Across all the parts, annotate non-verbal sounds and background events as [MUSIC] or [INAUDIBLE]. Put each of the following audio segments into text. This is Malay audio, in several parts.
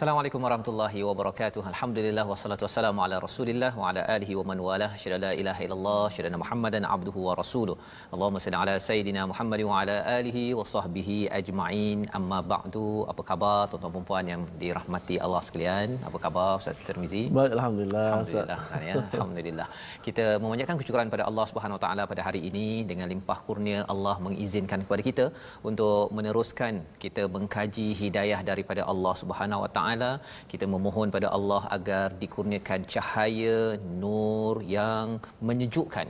Assalamualaikum warahmatullahi wabarakatuh. Alhamdulillah wassalatu wassalamu ala Rasulillah wa ala alihi wa man walah. Syada la ilaha illallah, syada Muhammadan abduhu wa rasuluh. Allahumma salli ala sayidina Muhammad wa ala alihi wa sahbihi ajma'in. Amma ba'du. Apa khabar tuan-tuan dan puan yang dirahmati Allah sekalian? Apa khabar Ustaz Tirmizi? Baik, Alhamdulillah. Alhamdulillah Ustaz ya. Alhamdulillah. Kita memanjatkan kesyukuran pada Allah Subhanahu Wa Taala pada hari ini dengan limpah kurnia Allah mengizinkan kepada kita untuk meneruskan kita mengkaji hidayah daripada Allah Subhanahu Wa Taala. Kita memohon pada Allah agar dikurniakan cahaya nur yang menyejukkan.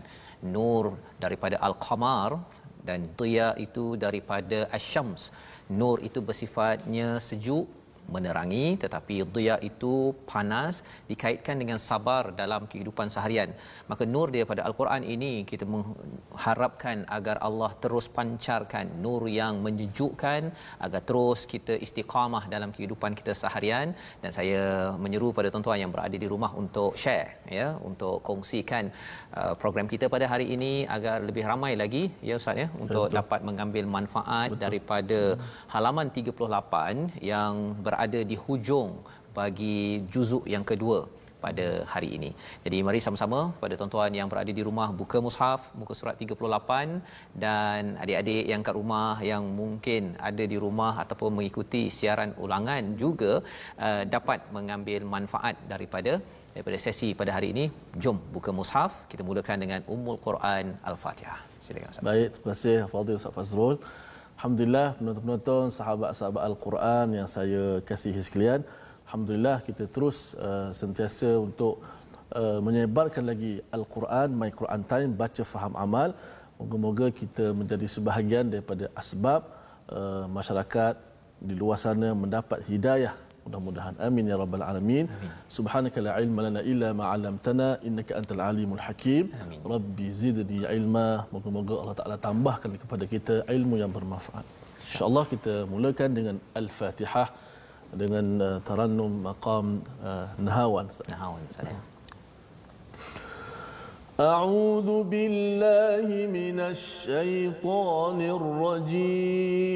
Nur daripada al-qamar dan dhiya itu daripada asy-syams. Nur itu bersifatnya sejuk menerangi tetapi dhiya itu panas dikaitkan dengan sabar dalam kehidupan seharian maka nur daripada al-Quran ini kita mengharapkan agar Allah terus pancarkan nur yang menyejukkan agar terus kita istiqamah dalam kehidupan kita seharian dan saya menyeru pada tuan-tuan yang berada di rumah untuk share ya untuk kongsikan uh, program kita pada hari ini agar lebih ramai lagi ya ustaz ya untuk Betul. dapat mengambil manfaat Betul. daripada halaman 38 yang berada berada di hujung bagi juzuk yang kedua pada hari ini. Jadi mari sama-sama pada tuan-tuan yang berada di rumah buka mushaf muka surat 38 dan adik-adik yang kat rumah yang mungkin ada di rumah ataupun mengikuti siaran ulangan juga uh, dapat mengambil manfaat daripada daripada sesi pada hari ini. Jom buka mushaf. Kita mulakan dengan Ummul Quran Al-Fatihah. Silakan Ustaz. Baik, terima kasih Fadil Ustaz Fazrul. Alhamdulillah penonton-penonton sahabat-sahabat Al-Quran yang saya kasihi sekalian. Alhamdulillah kita terus uh, sentiasa untuk uh, menyebarkan lagi Al-Quran, My Quran Time, baca faham amal. Moga-moga kita menjadi sebahagian daripada asbab uh, masyarakat di luar sana mendapat hidayah mudah-mudahan amin ya rabbal alamin subhanaka la ilma lana illa ma 'allamtana innaka antal alimul hakim amin. rabbi zidni ilma moga-moga Allah taala tambahkan kepada kita ilmu yang bermanfaat insyaallah kita mulakan dengan al-fatihah dengan uh, tarannum maqam uh, nahawan nahawan saya أعوذ بالله من الشيطان الرجيم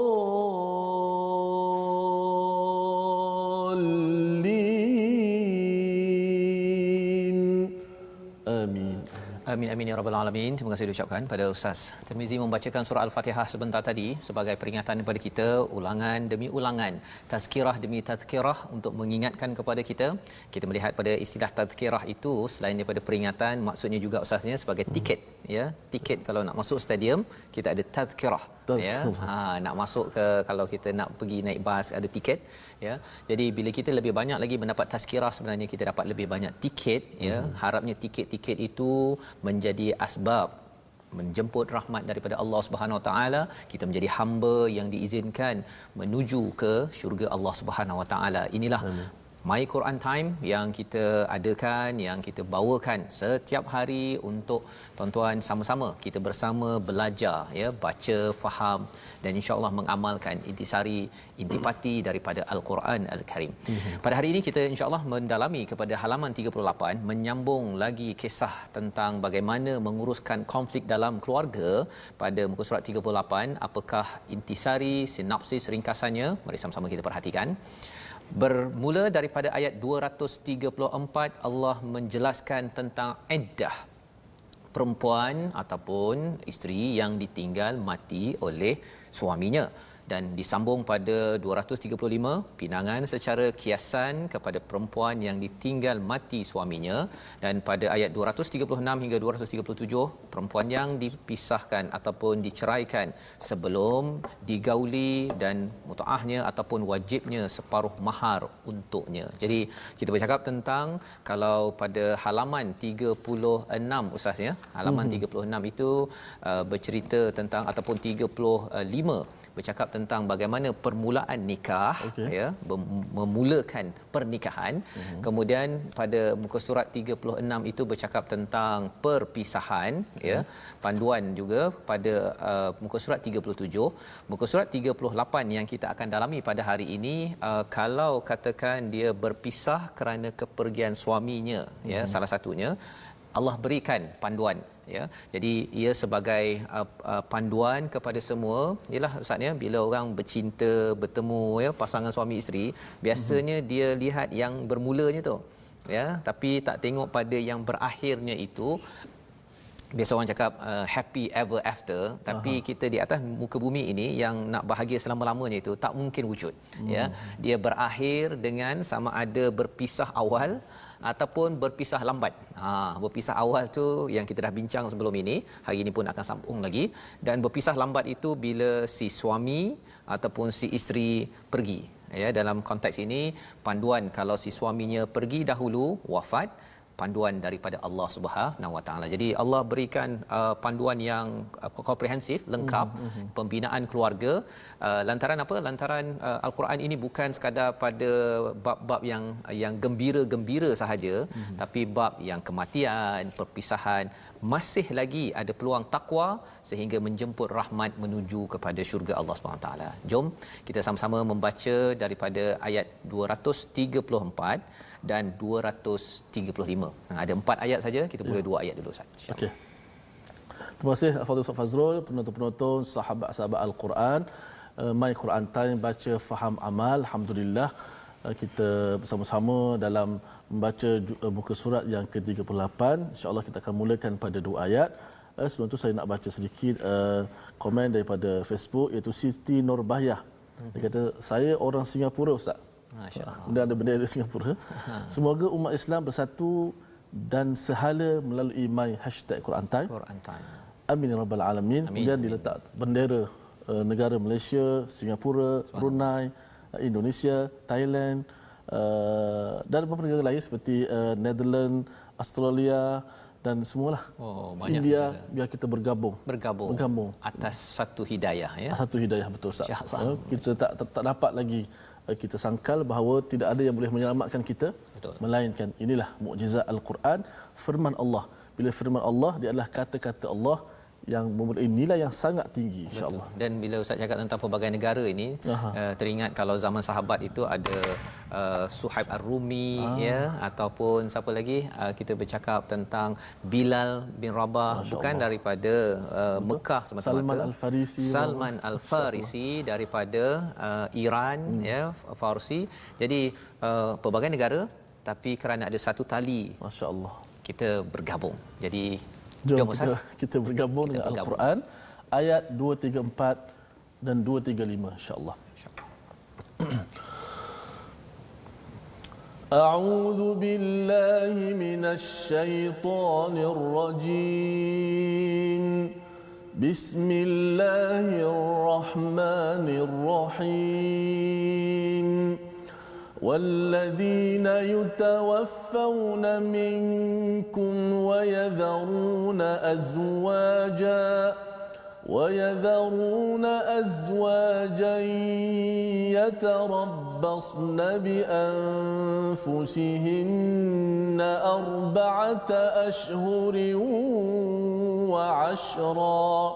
Amin amin ya rabbal alamin. Terima kasih diucapkan pada Ustaz Tirmizi membacakan surah Al-Fatihah sebentar tadi sebagai peringatan kepada kita ulangan demi ulangan, tazkirah demi tazkirah untuk mengingatkan kepada kita. Kita melihat pada istilah tazkirah itu selain daripada peringatan maksudnya juga Ustaznya sebagai tiket ya. Tiket kalau nak masuk stadium kita ada tazkirah ya. Ha nak masuk ke kalau kita nak pergi naik bas ada tiket ya. Jadi bila kita lebih banyak lagi mendapat tazkirah sebenarnya kita dapat lebih banyak tiket ya. Harapnya tiket-tiket itu menjadi asbab menjemput rahmat daripada Allah Subhanahu Wa Taala kita menjadi hamba yang diizinkan menuju ke syurga Allah Subhanahu Wa Taala inilah Amin. My Quran Time yang kita adakan yang kita bawakan setiap hari untuk tuan-tuan sama-sama kita bersama belajar ya baca faham dan insya-Allah mengamalkan intisari intipati daripada Al-Quran Al-Karim. Mhm. Pada hari ini kita insya-Allah mendalami kepada halaman 38 menyambung lagi kisah tentang bagaimana menguruskan konflik dalam keluarga pada muka surat 38 apakah intisari sinopsis ringkasannya mari sama-sama kita perhatikan. Bermula daripada ayat 234 Allah menjelaskan tentang iddah. Perempuan ataupun isteri yang ditinggal mati oleh suaminya dan disambung pada 235 pinangan secara kiasan kepada perempuan yang ditinggal mati suaminya dan pada ayat 236 hingga 237 perempuan yang dipisahkan ataupun diceraikan sebelum digauli dan mutaahnya ataupun wajibnya separuh mahar untuknya. Jadi kita bercakap tentang kalau pada halaman 36 ustaz ya, halaman mm-hmm. 36 itu uh, bercerita tentang ataupun 35 bercakap tentang bagaimana permulaan nikah okay. ya memulakan pernikahan uh-huh. kemudian pada muka surat 36 itu bercakap tentang perpisahan uh-huh. ya panduan juga pada uh, muka surat 37 muka surat 38 yang kita akan dalami pada hari ini uh, kalau katakan dia berpisah kerana kepergian suaminya uh-huh. ya salah satunya Allah berikan panduan ya jadi ia sebagai uh, uh, panduan kepada semua ialah ustaz ya bila orang bercinta bertemu ya pasangan suami isteri biasanya mm-hmm. dia lihat yang bermulanya tu ya tapi tak tengok pada yang berakhirnya itu biasa orang cakap uh, happy ever after tapi Aha. kita di atas muka bumi ini yang nak bahagia selama-lamanya itu tak mungkin wujud hmm. ya dia berakhir dengan sama ada berpisah awal ataupun berpisah lambat. Ha, berpisah awal tu yang kita dah bincang sebelum ini, hari ini pun akan sambung lagi dan berpisah lambat itu bila si suami ataupun si isteri pergi. Ya, dalam konteks ini panduan kalau si suaminya pergi dahulu wafat panduan daripada Allah Subhanahu Wa Taala. Jadi Allah berikan uh, panduan yang uh, komprehensif, lengkap mm-hmm. pembinaan keluarga uh, lantaran apa? Lantaran uh, Al-Quran ini bukan sekadar pada bab-bab yang yang gembira-gembira sahaja, mm-hmm. tapi bab yang kematian, perpisahan, masih lagi ada peluang takwa sehingga menjemput rahmat menuju kepada syurga Allah Subhanahu Taala. Jom kita sama-sama membaca daripada ayat 234 dan 235. Ha, ada empat ayat saja, kita boleh ya. dua ayat dulu Ustaz. Okey. Terima kasih Fadil Ustaz Fazrul, penonton-penonton, sahabat-sahabat Al-Quran. Uh, My Quran Time baca faham amal alhamdulillah uh, kita bersama-sama dalam membaca uh, buku surat yang ke-38 insyaallah kita akan mulakan pada dua ayat uh, sebelum tu saya nak baca sedikit uh, komen daripada Facebook iaitu Siti Nurbahiyah dia kata saya orang Singapura ustaz. Kemudian ada bendera Singapura. Ha. [LAUGHS] Semoga umat Islam bersatu dan sehala melalui my hashtag Quran Time. Quran Time. Amin ya rabbal alamin. Kemudian diletak bendera uh, negara Malaysia, Singapura, Brunei, uh, Indonesia, Thailand uh, dan beberapa negara lain seperti uh, Netherlands, Australia dan semualah. Oh, banyak India kita. biar kita bergabung. Bergabung. Bergabung atas satu hidayah ya. Satu hidayah betul Ustaz. Kita tak, tak tak dapat lagi kita sangkal bahawa tidak ada yang boleh menyelamatkan kita Betul. melainkan inilah mukjizat al-Quran firman Allah bila firman Allah dia adalah kata-kata Allah yang mempunyai nilai yang sangat tinggi insyaallah. Dan bila ustaz cakap tentang pelbagai negara ini uh, teringat kalau zaman sahabat itu ada uh, Suhaib Ar-Rumi ah. ya ataupun siapa lagi uh, kita bercakap tentang Bilal bin Rabah bukan daripada uh, Mekah semata-mata. Salman Al-Farisi. Salman Al-Farisi daripada uh, Iran hmm. ya Farsi. Jadi uh, pelbagai negara tapi kerana ada satu tali masya-Allah kita bergabung. Jadi Jom, Jom kita, kita bergabung kita dengan Al-Quran ayat 234 dan 235 insya-Allah. أعوذ بالله من الشيطان الرجيم بسم الله الرحمن الرحيم والذين يتوفون منكم ويذرون أزواجا ويذرون أزواجا يتربصن بأنفسهن أربعة أشهر وعشرا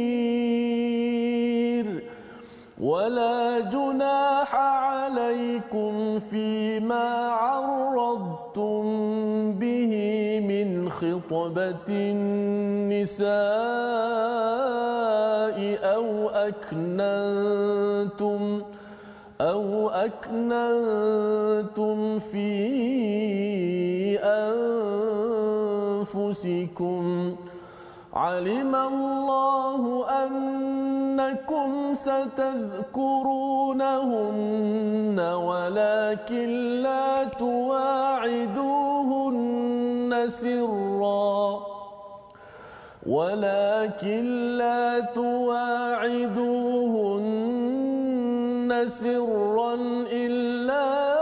ولا جناح عليكم فيما عرضتم به من خطبة النساء أو أكننتم أو أكننتم في أنفسكم. علم الله أنكم ستذكرونهن ولكن لا تواعدوهن سرا. ولكن لا تواعدوهن سرا إلا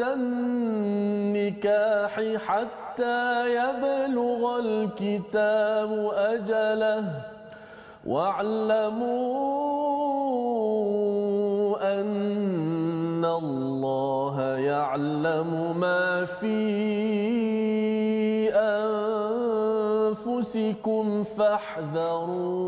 النكاح حتى يبلغ الكتاب أجله. واعلموا أن الله يعلم ما في أنفسكم فاحذروه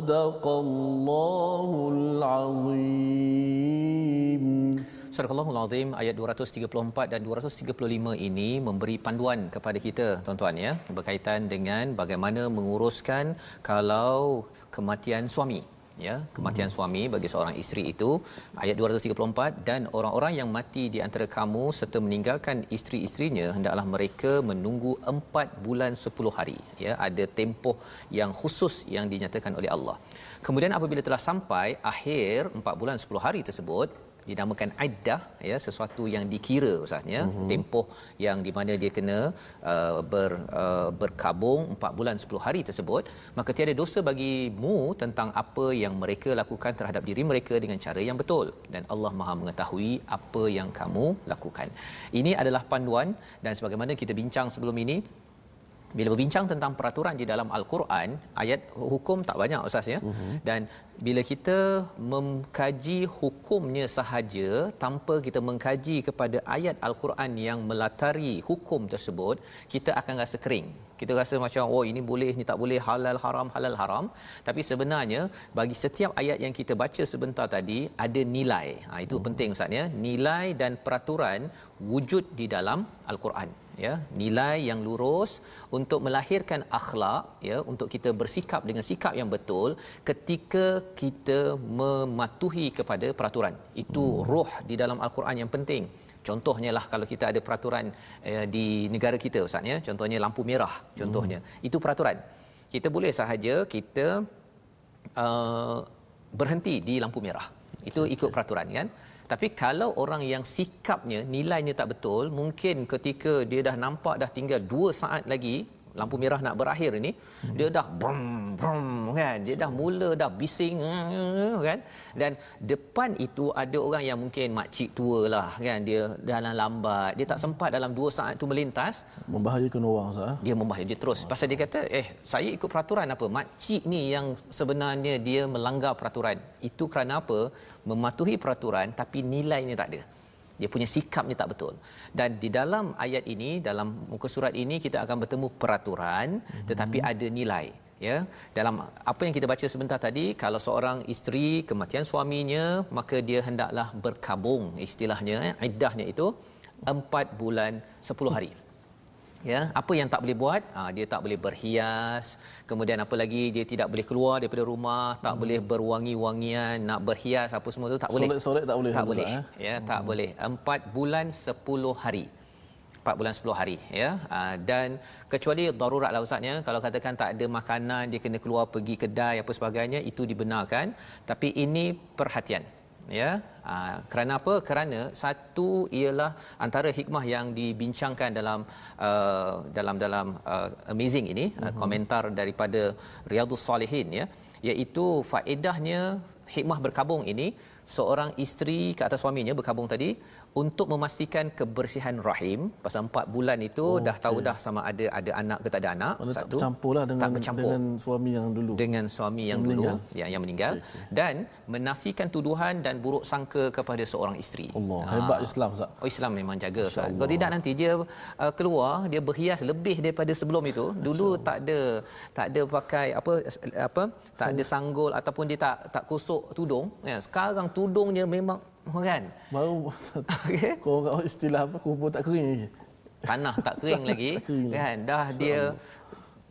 صدق الله العظيم Surah Allahul Azim ayat 234 dan 235 ini memberi panduan kepada kita tuan-tuan ya berkaitan dengan bagaimana menguruskan kalau kematian suami ya kematian hmm. suami bagi seorang isteri itu ayat 234 dan orang-orang yang mati di antara kamu serta meninggalkan isteri-isterinya hendaklah mereka menunggu 4 bulan 10 hari ya ada tempoh yang khusus yang dinyatakan oleh Allah kemudian apabila telah sampai akhir 4 bulan 10 hari tersebut dinamakan iddah ya sesuatu yang dikira ustaznya uh-huh. tempoh yang di mana dia kena uh, ber uh, berkabung 4 bulan 10 hari tersebut maka tiada dosa bagimu tentang apa yang mereka lakukan terhadap diri mereka dengan cara yang betul. Dan Allah Maha mengetahui apa yang kamu lakukan. Ini adalah panduan dan sebagaimana kita bincang sebelum ini bila berbincang tentang peraturan di dalam al-Quran ayat hukum tak banyak ustaz ya. Uh-huh. dan bila kita mengkaji hukumnya sahaja tanpa kita mengkaji kepada ayat al-Quran yang melatari hukum tersebut kita akan rasa kering. Kita rasa macam oh ini boleh ini tak boleh halal haram halal haram. Tapi sebenarnya bagi setiap ayat yang kita baca sebentar tadi ada nilai. Ha itu uh-huh. penting ustaz ya. Nilai dan peraturan wujud di dalam al-Quran ya nilai yang lurus untuk melahirkan akhlak ya untuk kita bersikap dengan sikap yang betul ketika kita mematuhi kepada peraturan. Itu roh di dalam al-Quran yang penting. Contohnya lah kalau kita ada peraturan eh, di negara kita ustaz ya. Contohnya lampu merah contohnya. Hmm. itu peraturan. Kita boleh sahaja kita uh, berhenti di lampu merah. Itu ikut peraturan kan tapi kalau orang yang sikapnya nilainya tak betul mungkin ketika dia dah nampak dah tinggal 2 saat lagi lampu merah nak berakhir ini hmm. dia dah brum brum kan? Dia dah mula dah bising kan? Dan depan itu ada orang yang mungkin makcik tua lah kan? Dia dalam lambat. Dia tak sempat dalam 2 saat itu melintas. Membahayakan orang sah dia membahayakan dia terus. Pasal dia kata eh saya ikut peraturan apa? Makcik ni yang sebenarnya dia melanggar peraturan. Itu kerana apa? Mematuhi peraturan tapi nilainya tak ada dia punya sikapnya tak betul. Dan di dalam ayat ini dalam muka surat ini kita akan bertemu peraturan hmm. tetapi ada nilai ya. Dalam apa yang kita baca sebentar tadi kalau seorang isteri kematian suaminya maka dia hendaklah berkabung istilahnya eh, iddahnya itu 4 bulan 10 hari ya apa yang tak boleh buat? Ha, dia tak boleh berhias. Kemudian apa lagi? Dia tidak boleh keluar daripada rumah tak hmm. boleh berwangi-wangian nak berhias apa semua tu tak boleh. Solat tak boleh tak boleh. eh? ya hmm. tak boleh. 4 bulan 10 hari. 4 bulan 10 hari ya. Ha, dan kecuali darurat lah ustaznya kalau katakan tak ada makanan dia kena keluar pergi kedai apa sebagainya itu dibenarkan. Tapi ini perhatian ya ha, kerana apa kerana satu ialah antara hikmah yang dibincangkan dalam uh, dalam dalam uh, amazing ini uh-huh. uh, komentar daripada riyadhus salihin ya iaitu faedahnya hikmah berkabung ini seorang isteri ke atas suaminya berkabung tadi untuk memastikan kebersihan rahim. Pasal 4 bulan itu oh, dah tahu okay. dah sama ada ada anak ke tak ada anak Mana satu. tak bercampurlah dengan tak bercampur. dengan suami yang dulu. Dengan suami yang, yang dulu meninggal. yang yang meninggal. Okay, okay. dan menafikan tuduhan dan buruk sangka kepada seorang isteri. Allah ha. hebat Islam Ustaz. Oh Islam memang jaga Ustaz. Kalau tidak nanti dia uh, keluar dia berhias lebih daripada sebelum itu. Dulu tak ada tak ada pakai apa apa tak ada sanggul ataupun dia tak tak kusuk tudung. Ya sekarang tudungnya memang kan? Baru [LAUGHS] okey. [LAUGHS] kau orang istilah apa? Kubur tak kering lagi? Tanah tak kering [LAUGHS] lagi tak kering kan? Dah dia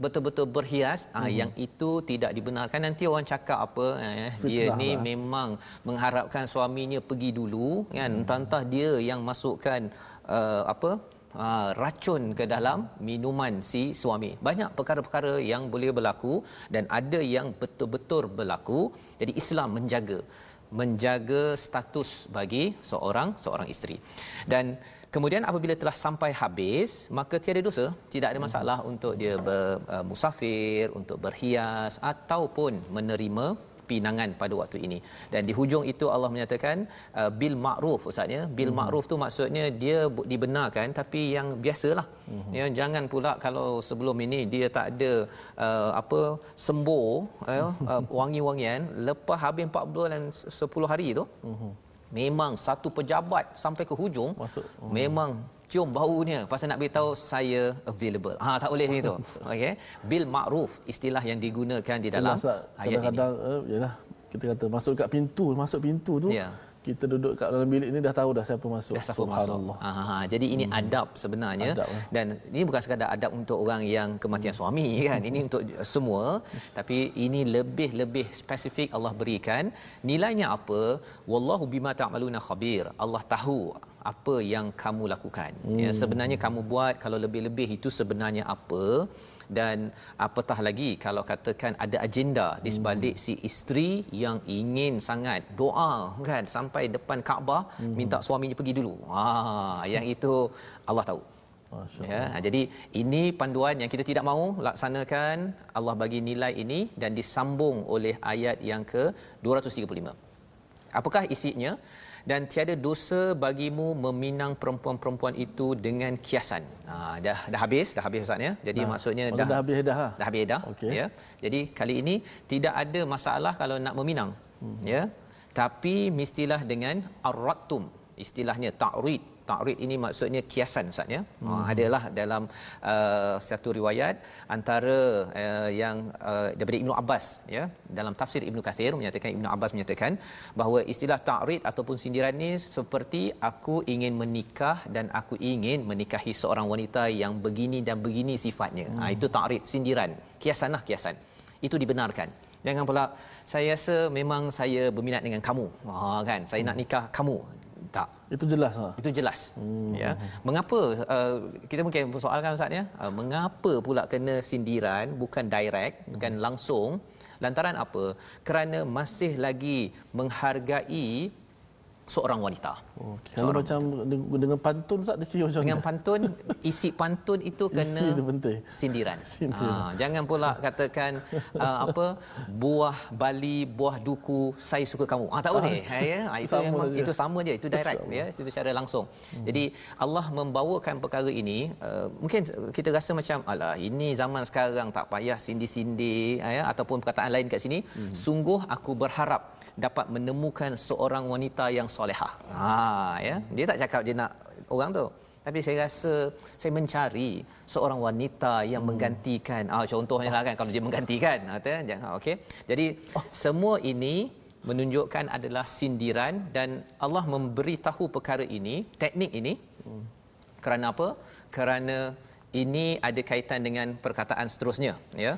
betul-betul berhias hmm. ah yang itu tidak dibenarkan. Nanti orang cakap apa eh, dia ni lah. memang mengharapkan suaminya pergi dulu kan? Hmm. entah dia yang masukkan uh, apa uh, racun ke dalam minuman si suami. Banyak perkara-perkara yang boleh berlaku dan ada yang betul-betul berlaku. Jadi Islam menjaga menjaga status bagi seorang seorang isteri. Dan kemudian apabila telah sampai habis, maka tiada dosa, tidak ada masalah untuk dia bermusafir, uh, untuk berhias ataupun menerima pinangan pada waktu ini. Dan di hujung itu Allah menyatakan uh, bil ma'ruf ustaznya. Bil hmm. ma'ruf tu maksudnya dia dibenarkan tapi yang biasalah. Hmm. Ya jangan pula kalau sebelum ini dia tak ada uh, apa sembur uh, uh, [LAUGHS] wangi-wangian lepas habis 4 bulan 10 hari tu. Hmm. Memang satu pejabat sampai ke hujung masuk. Hmm. Memang cium baunya pasal nak beritahu saya available. Ha tak boleh gitu. [LAUGHS] Okey. Bil ma'ruf istilah yang digunakan di dalam Itulah, ayat kadang-kadang, ini. Kadang-kadang uh, yalah kita kata masuk kat pintu, masuk pintu tu. Ya kita duduk kat dalam bilik ni dah tahu dah siapa masuk. Dah siapa masuk. Ha, ha, ha. Jadi ini hmm. adab sebenarnya adab, eh. dan ini bukan sekadar adab untuk orang yang kematian hmm. suami kan. Ini untuk semua tapi ini lebih-lebih spesifik Allah berikan nilainya apa? Wallahu bima ta'maluna khabir. Allah tahu apa yang kamu lakukan. Ya, hmm. Ya sebenarnya kamu buat kalau lebih-lebih itu sebenarnya apa? Dan apatah lagi kalau katakan ada agenda di sebalik hmm. si isteri yang ingin sangat doa kan sampai depan Kaabah hmm. minta suaminya pergi dulu. Ah yang itu Allah tahu. Ya, jadi ini panduan yang kita tidak mahu laksanakan Allah bagi nilai ini dan disambung oleh ayat yang ke 235. Apakah isinya? Dan tiada dosa bagimu meminang perempuan-perempuan itu dengan kiasan. Ha, dah dah habis, dah habis ustaz ya. Jadi nah, maksudnya dah dah habis dah. Dah habis dah. Okay. Ya. Jadi kali ini tidak ada masalah kalau nak meminang. Hmm. Ya. Tapi mestilah dengan ar-rattum. Istilahnya ta'rid ta'rid ini maksudnya kiasan ustaz ya. Hmm. uh, adalah dalam uh, satu riwayat antara uh, yang uh, daripada Ibnu Abbas ya. Dalam tafsir Ibnu Kathir menyatakan Ibnu Abbas menyatakan bahawa istilah ta'rid ataupun sindiran ini seperti aku ingin menikah dan aku ingin menikahi seorang wanita yang begini dan begini sifatnya. Hmm. uh, itu ta'rid sindiran. Kiasanlah kiasan. Itu dibenarkan. Jangan pula saya rasa memang saya berminat dengan kamu. Ha kan? Saya hmm. nak nikah kamu tak itu jelas lah. itu jelas hmm. ya mengapa uh, kita mungkin persoalkan ustaz ya uh, mengapa pula kena sindiran bukan direct hmm. bukan langsung lantaran apa kerana masih lagi menghargai seorang wanita. Oh, kalau macam dengan pantun Ustaz dia macam Dengan pantun isi pantun itu kena isi itu sindiran. sindiran. Ha, jangan pula katakan uh, apa buah bali buah duku saya suka kamu. Ah tak boleh. Ah, ya ha, [LAUGHS] itu sama yang, itu sama je itu direct ya itu cara langsung. Hmm. Jadi Allah membawakan perkara ini uh, mungkin kita rasa macam alah ini zaman sekarang tak payah sindi-sindi ya ataupun perkataan lain kat sini hmm. sungguh aku berharap dapat menemukan seorang wanita yang solehah. Ha ya. Dia tak cakap dia nak orang tu. Tapi saya rasa saya mencari seorang wanita yang hmm. menggantikan. Ah contohnya lah kan kalau dia menggantikan kata jangan okey. Jadi oh. semua ini menunjukkan adalah sindiran dan Allah memberi tahu perkara ini, teknik ini. Hmm. Kerana apa? Kerana ini ada kaitan dengan perkataan seterusnya ya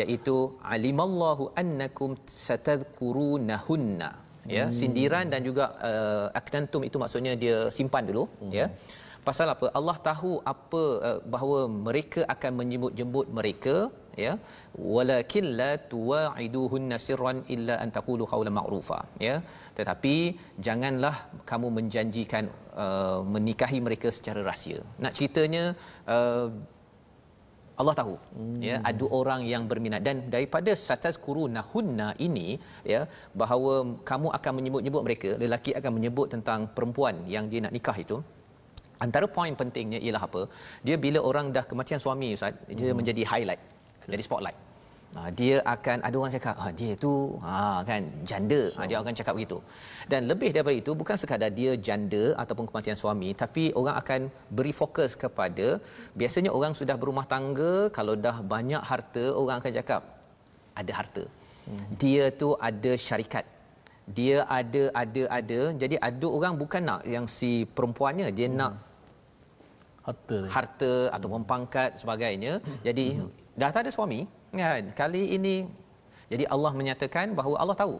iaitu alimallahu annakum satadhkurunahunna ya hmm. sindiran dan juga uh, aktantum itu maksudnya dia simpan dulu hmm. ya pasal apa Allah tahu apa uh, bahawa mereka akan menyebut-jemput mereka ya. Walakin la tuwa'iduhunna sirran illa an taqulu qawlan ma'rufa ya. Tetapi janganlah kamu menjanjikan uh, menikahi mereka secara rahsia. Nak ceritanya uh, Allah tahu hmm. ya ada orang yang berminat. Dan daripada satas nahunna ini ya bahawa kamu akan menyebut-nyebut mereka lelaki akan menyebut tentang perempuan yang dia nak nikah itu. Antara poin pentingnya ialah apa? Dia bila orang dah kematian suami ustaz dia hmm. menjadi highlight jadi spotlight. Ha, dia akan ada orang cakap ha, dia tu ha, kan janda. Ha, dia akan cakap begitu. Dan lebih daripada itu bukan sekadar dia janda ataupun kematian suami tapi orang akan beri fokus kepada biasanya orang sudah berumah tangga kalau dah banyak harta orang akan cakap ada harta. Hmm. dia tu ada syarikat. Dia ada ada ada. Jadi ada orang bukan nak yang si perempuannya dia hmm. nak harta harta ataupun pangkat sebagainya. Jadi hmm. Dah tak ada suami kan? Kali ini jadi Allah menyatakan bahawa Allah tahu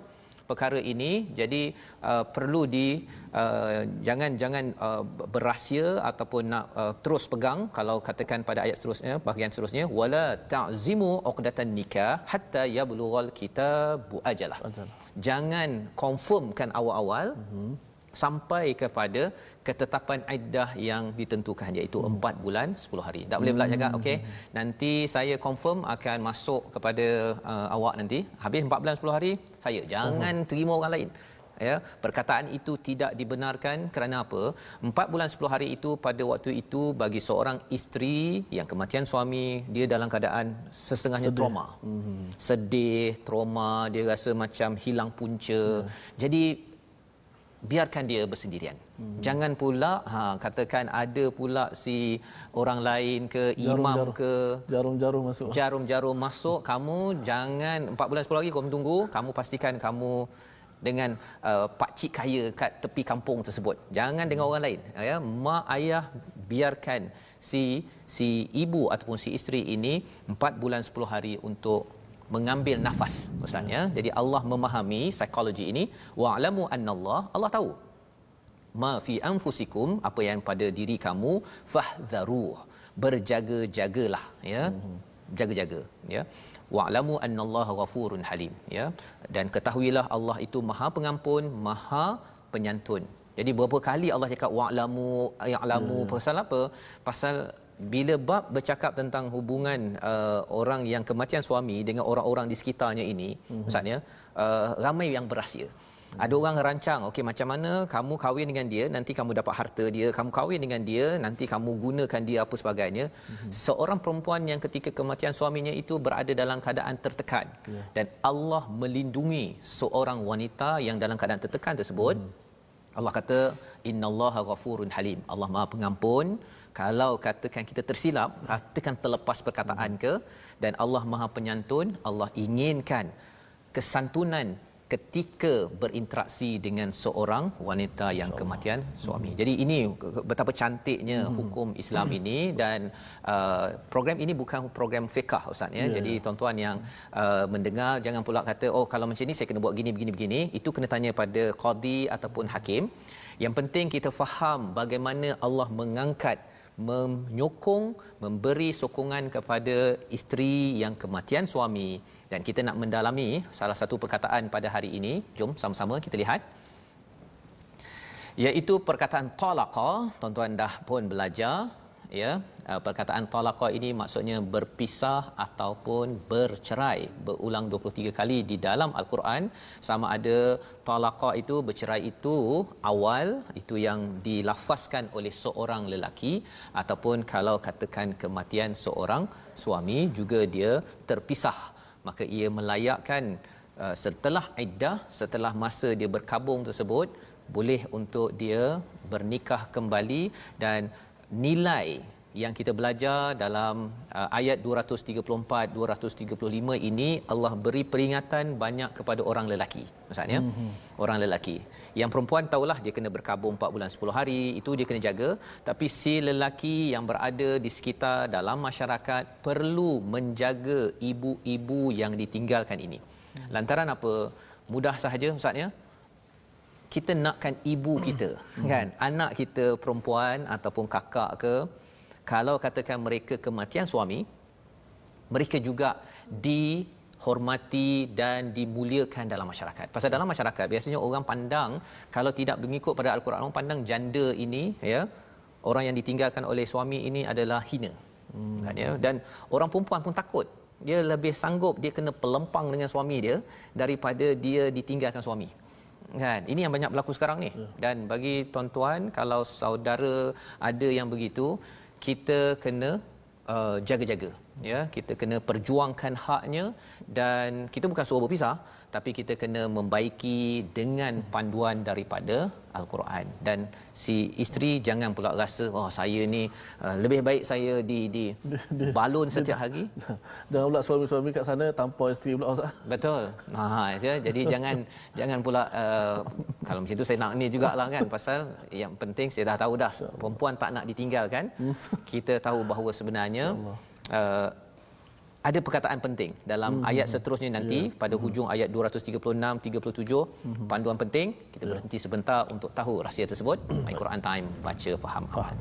perkara ini. Jadi uh, perlu di uh, jangan jangan uh, berahsia ataupun nak uh, terus pegang. Kalau katakan pada ayat seterusnya bahagian seterusnya wala ta'zimu uqdatan nikah hatta yablughal kitabu ajalah. Jangan confirmkan awal-awal. Uh-huh sampai kepada ketetapan iddah yang ditentukan iaitu hmm. 4 bulan 10 hari. Tak boleh pula cakap okey nanti saya confirm akan masuk kepada uh, awak nanti habis 4 bulan 10 hari saya jangan hmm. terima orang lain. Ya, perkataan itu tidak dibenarkan kerana apa? 4 bulan 10 hari itu pada waktu itu bagi seorang isteri yang kematian suami dia dalam keadaan sesengahnya sedih. trauma. Hmm. Sedih, trauma, dia rasa macam hilang punca. Hmm. Jadi biarkan dia bersendirian. Hmm. Jangan pula ha katakan ada pula si orang lain ke jarum, imam jarum, ke jarum-jarum masuk. Jarum-jarum masuk kamu jangan 4 bulan 10 lagi kamu tunggu kamu pastikan kamu dengan uh, pak cik kaya kat tepi kampung tersebut. Jangan dengan orang lain ya. Mak ayah biarkan si si ibu ataupun si isteri ini 4 bulan 10 hari untuk mengambil nafas maksudnya. Jadi Allah memahami psikologi ini. Wa'lamu annallaha Allah tahu. Ma fi anfusikum apa yang pada diri kamu fahdharu berjaga-jagalah ya. Jaga-jaga ya. Wa'lamu annallaha ghafurun halim ya. Dan ketahuilah Allah itu maha pengampun maha penyantun. Jadi berapa kali Allah cakap wa'lamu ya'lamu hmm. pasal apa? Pasal bila bab bercakap tentang hubungan uh, orang yang kematian suami dengan orang-orang di sekitarnya ini mm-hmm. maksudnya uh, ramai yang berahsia mm-hmm. ada orang rancang okey macam mana kamu kahwin dengan dia nanti kamu dapat harta dia kamu kahwin dengan dia nanti kamu gunakan dia apa sebagainya mm-hmm. seorang perempuan yang ketika kematian suaminya itu berada dalam keadaan tertekan yeah. dan Allah melindungi seorang wanita yang dalam keadaan tertekan tersebut mm-hmm. Allah kata innallaha ghafurun halim Allah Maha pengampun kalau katakan kita tersilap katakan terlepas perkataan ke dan Allah Maha penyantun Allah inginkan kesantunan ketika berinteraksi dengan seorang wanita yang kematian suami. Jadi ini betapa cantiknya hmm. hukum Islam hmm. ini dan uh, program ini bukan program fiqh ustaz ya. Yeah. Jadi tuan-tuan yang uh, mendengar jangan pula kata oh kalau macam ni saya kena buat gini begini begini. Itu kena tanya pada qadi ataupun hakim. Yang penting kita faham bagaimana Allah mengangkat menyokong memberi sokongan kepada isteri yang kematian suami. Dan kita nak mendalami salah satu perkataan pada hari ini. Jom sama-sama kita lihat. Iaitu perkataan talaqa. Tuan-tuan dah pun belajar ya uh, perkataan talaqa ini maksudnya berpisah ataupun bercerai berulang 23 kali di dalam al-Quran. Sama ada talaqa itu bercerai itu awal itu yang dilafazkan oleh seorang lelaki ataupun kalau katakan kematian seorang suami juga dia terpisah. Maka ia melayakkan uh, setelah iddah setelah masa dia berkabung tersebut boleh untuk dia bernikah kembali dan nilai yang kita belajar dalam uh, ayat 234 235 ini Allah beri peringatan banyak kepada orang lelaki maksudnya mm-hmm. orang lelaki. Yang perempuan tahulah dia kena berkabung 4 bulan 10 hari itu dia kena jaga. Tapi si lelaki yang berada di sekitar dalam masyarakat perlu menjaga ibu-ibu yang ditinggalkan ini. Mm. lantaran apa? Mudah sahaja maksudnya kita nakkan ibu kita mm. kan anak kita perempuan ataupun kakak ke kalau katakan mereka kematian suami mereka juga dihormati dan dimuliakan dalam masyarakat. Pasal dalam masyarakat biasanya orang pandang kalau tidak mengikut pada al-Quran orang pandang janda ini ya orang yang ditinggalkan oleh suami ini adalah hina. Hmm. Kan, ya dan orang perempuan pun takut. Dia lebih sanggup dia kena pelempang dengan suami dia daripada dia ditinggalkan suami. Kan? Ini yang banyak berlaku sekarang ni. Ya. Dan bagi tuan-tuan kalau saudara ada yang begitu kita kena uh, jaga-jaga ya kita kena perjuangkan haknya dan kita bukan suruh berpisah tapi kita kena membaiki dengan panduan daripada al-Quran. Dan si isteri jangan pula rasa oh saya ni uh, lebih baik saya di di [LAUGHS] balon setiap hari. [LAUGHS] Jangan pula suami-suami kat sana tanpa isteri pula Ustaz. Betul. Ha ya jadi [LAUGHS] jangan jangan pula uh, kalau macam tu saya nak ni jugalah kan pasal yang penting saya dah tahu dah perempuan tak nak ditinggalkan. Hmm. kita tahu bahawa sebenarnya uh, ada perkataan penting dalam hmm. ayat seterusnya nanti yeah. pada hujung ayat 236 37 hmm. panduan penting kita yeah. berhenti sebentar untuk tahu rahsia tersebut my Quran time baca faham faham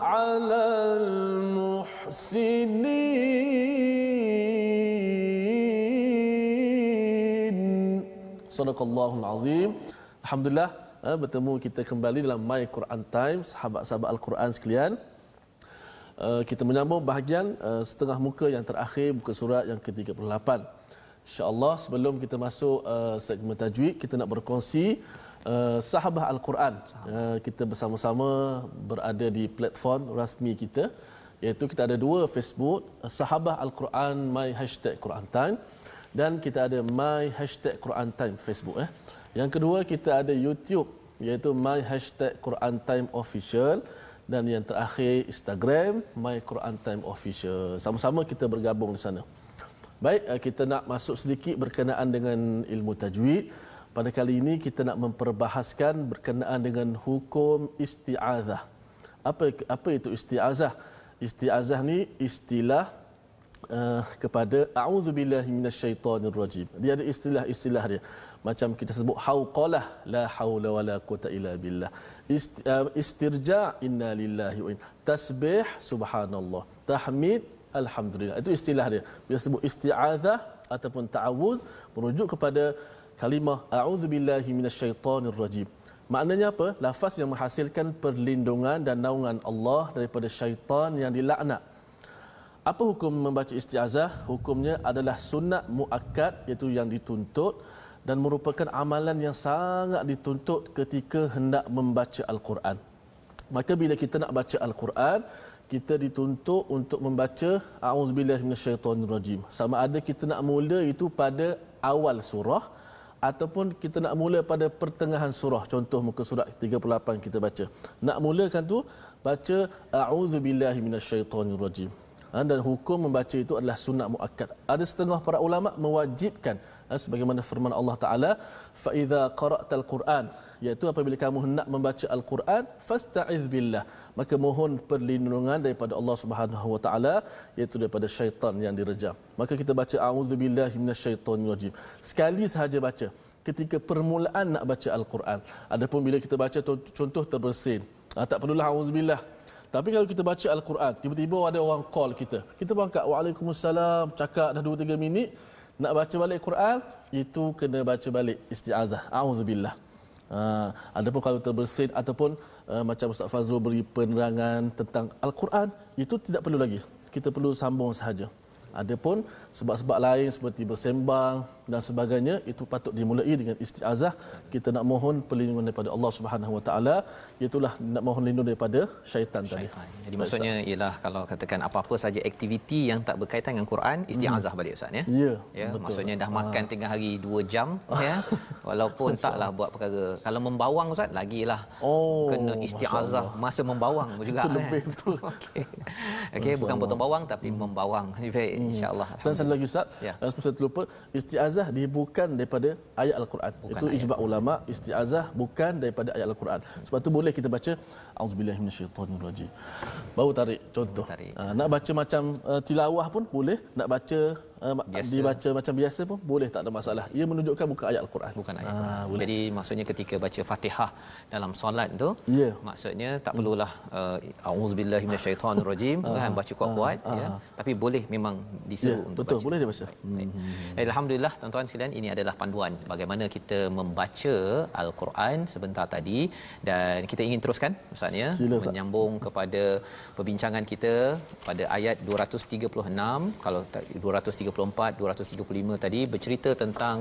amal Sadaqallahul Azim. Alhamdulillah eh, bertemu kita kembali dalam My Quran Time sahabat-sahabat Al-Quran sekalian. Uh, kita menyambung bahagian uh, setengah muka yang terakhir muka surat yang ke-38. Insya-Allah sebelum kita masuk uh, segmen tajwid kita nak berkongsi uh, sahabat Al-Quran. Uh, kita bersama-sama berada di platform rasmi kita iaitu kita ada dua Facebook sahabat Al-Quran My Hashtag Quran Time dan kita ada my hashtag Quran Time Facebook eh. Yang kedua kita ada YouTube iaitu my hashtag Quran Time Official dan yang terakhir Instagram my Quran Time Official. Sama-sama kita bergabung di sana. Baik, eh, kita nak masuk sedikit berkenaan dengan ilmu tajwid. Pada kali ini kita nak memperbahaskan berkenaan dengan hukum isti'azah. Apa apa itu isti'azah? Isti'azah ni istilah uh, kepada a'udzubillahi minasyaitonirrajim. Dia ada istilah-istilah dia. Macam kita sebut hauqalah la haula wala quwata illa billah. Ist, uh, istirja inna lillahi wa inna. Tasbih subhanallah. Tahmid alhamdulillah. Itu istilah dia. Dia sebut isti'adzah ataupun ta'awuz merujuk kepada kalimah a'udzubillahi minasyaitonirrajim. Maknanya apa? Lafaz yang menghasilkan perlindungan dan naungan Allah daripada syaitan yang dilaknat. Apa hukum membaca istiazah? Hukumnya adalah sunat muakkad iaitu yang dituntut dan merupakan amalan yang sangat dituntut ketika hendak membaca al-Quran. Maka bila kita nak baca al-Quran, kita dituntut untuk membaca auzubillahi minasyaitonirrajim. Sama ada kita nak mula itu pada awal surah ataupun kita nak mula pada pertengahan surah. Contoh muka surat 38 kita baca. Nak mulakan tu baca auzubillahi minasyaitonirrajim. Ha, dan hukum membaca itu adalah sunat muakkad. Ada setengah para ulama mewajibkan sebagaimana firman Allah Taala, "Fa idza qara'tal Qur'an" iaitu apabila kamu hendak membaca Al-Quran, fasta'iz billah. Maka mohon perlindungan daripada Allah Subhanahu wa taala iaitu daripada syaitan yang direjam. Maka kita baca a'udzubillahi minasyaitonirrajim. Sekali sahaja baca ketika permulaan nak baca Al-Quran. Adapun bila kita baca contoh terbersin, ha, tak perlulah a'udzubillah tapi kalau kita baca Al-Quran, tiba-tiba ada orang call kita. Kita berangkat, Waalaikumsalam, cakap dah 2-3 minit, nak baca balik Quran, itu kena baca balik isti'azah. A'udzubillah. Ha, adapun kalau terbersin ataupun uh, macam Ustaz Fazrul beri penerangan tentang Al-Quran, itu tidak perlu lagi. Kita perlu sambung sahaja. Adapun sebab-sebab lain seperti bersembang dan sebagainya itu patut dimulai dengan istiazah. Kita nak mohon perlindungan daripada Allah Subhanahu Wa Taala, itulah nak mohon lindung daripada syaitan, syaitan. tadi. Jadi maksudnya ialah kalau katakan apa-apa saja aktiviti yang tak berkaitan dengan Quran, istiazah hmm. balik ustaz ya. Ya. Ya, betul. maksudnya dah makan ha. tengah hari 2 jam ya. [LAUGHS] Walaupun taklah buat perkara. Kalau membawang ustaz lagilah. Oh, kena istiazah masa membawang [LAUGHS] juga. Itu lebih eh. betul. [LAUGHS] Okey. Okey, bukan potong bawang tapi hmm. membawang. Baik, hmm. insya-Allah. Dan satu lagi ustaz, ya. Uh, saya terlupa, istiazah bukan daripada ayat al-Quran. Bukan Itu ijma' ulama, istiazah bukan daripada ayat al-Quran. Sebab tu boleh kita baca auzubillahi minasyaitonirrajim. Baru tarik contoh. Tarik. Uh, nak baca macam uh, tilawah pun boleh, nak baca uh, dibaca macam biasa pun boleh tak ada masalah. Ia menunjukkan bukan ayat al-Quran. Bukan ayat. Uh, boleh. Jadi maksudnya ketika baca Fatihah dalam solat tu, yeah. maksudnya tak perlulah uh, auzubillahi minasyaitonirrajim kan baca kuat-kuat uh, ya. Tapi boleh memang diseru yeah, untuk betul, baca. boleh dia baca. Hmm. Alhamdulillah tuan-tuan sekalian ini adalah panduan bagaimana kita membaca al-Quran sebentar tadi dan kita ingin teruskan maksudnya menyambung kepada perbincangan kita pada ayat 236 kalau 234 235 tadi bercerita tentang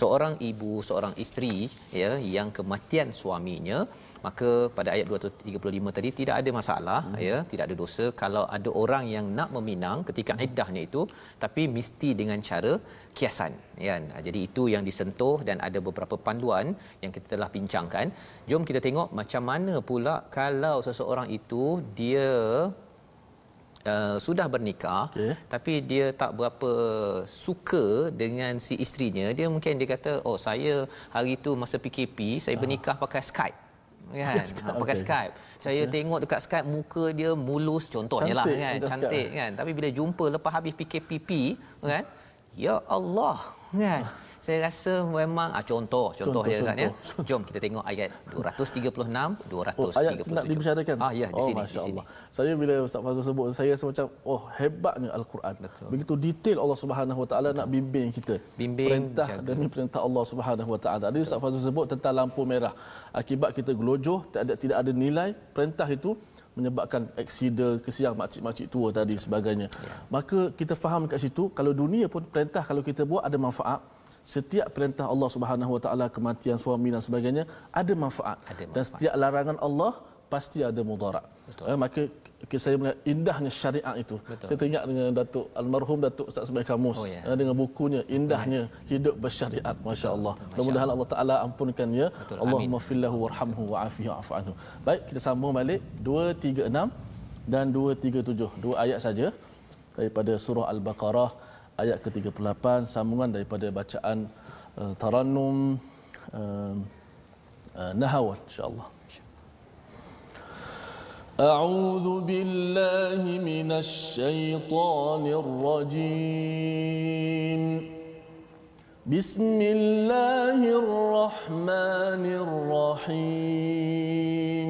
seorang ibu seorang isteri ya yang kematian suaminya. Maka pada ayat 235 tadi tidak ada masalah hmm. ya tidak ada dosa. Kalau ada orang yang nak meminang ketika iddahnya itu tapi mesti dengan cara kiasan ya. Jadi itu yang disentuh dan ada beberapa panduan yang kita telah bincangkan. Jom kita tengok macam mana pula kalau seseorang itu dia Uh, sudah bernikah okay. tapi dia tak berapa suka dengan si isterinya dia mungkin dia kata oh saya hari itu masa PKP saya uh. bernikah pakai Skype kan [LAUGHS] Skype, pakai okay. Skype. Saya okay. tengok dekat Skype muka dia mulus contohnya lah, cantik lah kan cantik Skype. kan tapi bila jumpa lepas habis PKPP kan ya Allah kan saya rasa memang ah, contoh contoh, ya Ustaz ya. Jom kita tengok ayat 236 237. Oh, ayat nak dibicarakan. Ah ya di oh, sini di sini. Allah. Saya bila Ustaz Fazul sebut saya rasa macam oh hebatnya al-Quran. Betul. Begitu detail Allah Subhanahu Wa Taala nak bimbing kita. Bimbing perintah jaga. demi perintah Allah Subhanahu Wa Taala. Tadi Ustaz Fazul sebut tentang lampu merah. Akibat kita gelojoh tak ada tidak ada nilai perintah itu menyebabkan aksida kesian makcik-makcik tua tadi sebagainya. Ya. Maka kita faham kat situ kalau dunia pun perintah kalau kita buat ada manfaat setiap perintah Allah Subhanahu Wa Taala kematian suami dan sebagainya ada manfaat. ada manfaat dan setiap larangan Allah pasti ada mudarat. Eh, maka saya melihat indahnya syariat itu. Betul. Saya teringat dengan Datuk almarhum Datuk Ustaz Sebaik Kamus oh, ya. eh, dengan bukunya indahnya hidup bersyariat masya-Allah. Mudah-mudahan Allah Taala ampunkan ya. Allahumma fillahu warhamhu wa'afihi wa'fu anhu. Baik, kita sambung balik 236 dan 237. Dua ayat saja daripada surah Al-Baqarah ayat ke-38 sambungan daripada bacaan uh, Tarannum uh, uh, Nahawan insya-Allah. أعوذ بالله من الشيطان الرجيم بسم الله الرحمن الرحيم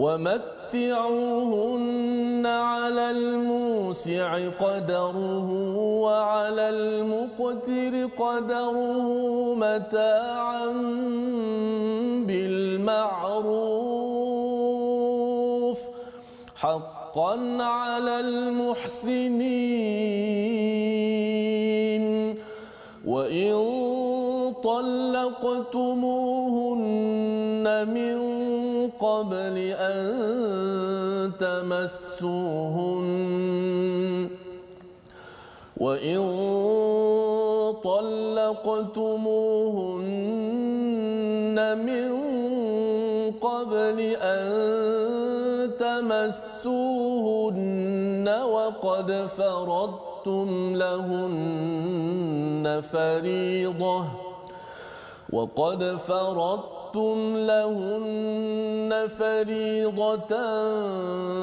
ومتعوهن على الموسع قدره وعلى المقتر قدره متاعا بالمعروف حقا على المحسنين. وإن طلقتموهن من قبل أن تمسوهن. وإن طلقتموهن من قبل أن تمسوهن وقد فرضتم لهن فريضة. وقد فرضتم لهن فريضة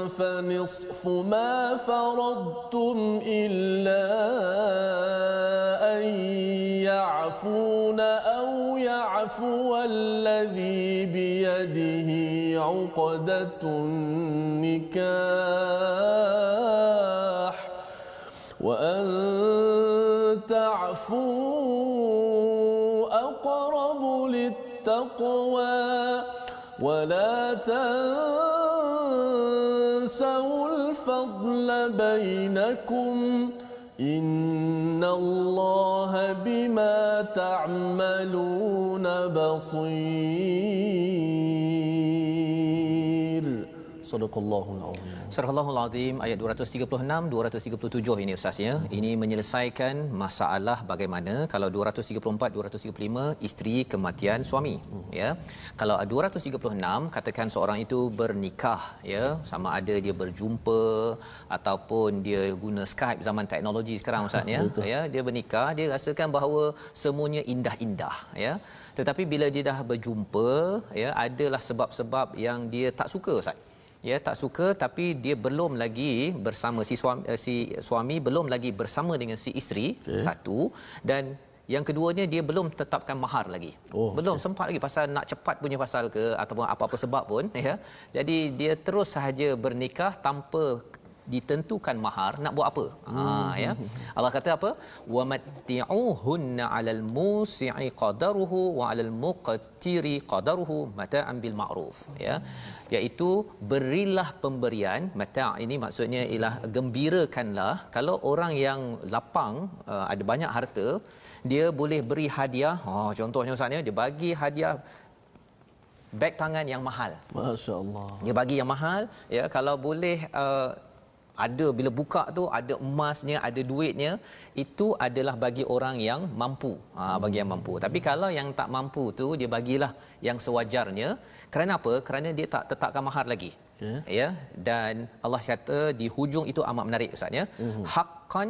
فنصف ما فرضتم إلا أن يعفون أو يعفو الذي بيده عقدة النكاح وأن أقرب للتقوى ولا تنسوا الفضل بينكم إن الله بما تعملون بصير. صدق الله العظيم. Surah Al-Azim ayat 236 237 ini ustaz ya. Ini menyelesaikan masalah bagaimana kalau 234 235 isteri kematian suami ya. Kalau 236 katakan seorang itu bernikah ya sama ada dia berjumpa ataupun dia guna Skype zaman teknologi sekarang ustaz [LAUGHS] ya. Ya dia bernikah dia rasakan bahawa semuanya indah-indah ya. Tetapi bila dia dah berjumpa ya adalah sebab-sebab yang dia tak suka ustaz ya tak suka tapi dia belum lagi bersama si suami uh, si suami belum lagi bersama dengan si isteri okay. satu dan yang keduanya dia belum tetapkan mahar lagi. Oh, belum okay. sempat lagi pasal nak cepat punya pasal ke ataupun apa-apa sebab pun ya. Jadi dia terus sahaja bernikah tanpa ditentukan mahar nak buat apa? Ha ya. Allah kata apa? Wa matti'uhunna 'alal musi'i qadaruhu wa 'alal muqtiri qadaruhu mata'an bil ma'ruf. Ya. Iaitu berilah pemberian mata' ini maksudnya ialah gembirakanlah. Kalau orang yang lapang uh, ada banyak harta dia boleh beri hadiah. Oh contohnya ustaz ya dia bagi hadiah beg tangan yang mahal. Masya-Allah. dia bagi yang mahal ya. Kalau boleh uh, ada bila buka tu ada emasnya ada duitnya itu adalah bagi orang yang mampu. Ha, bagi yang mampu. Tapi kalau yang tak mampu tu dia bagilah yang sewajarnya. Kerana apa? Kerana dia tak tetapkan mahar lagi. Okay. ya? Dan Allah kata di hujung itu amat menarik ustaz ya. Mhm. haqqan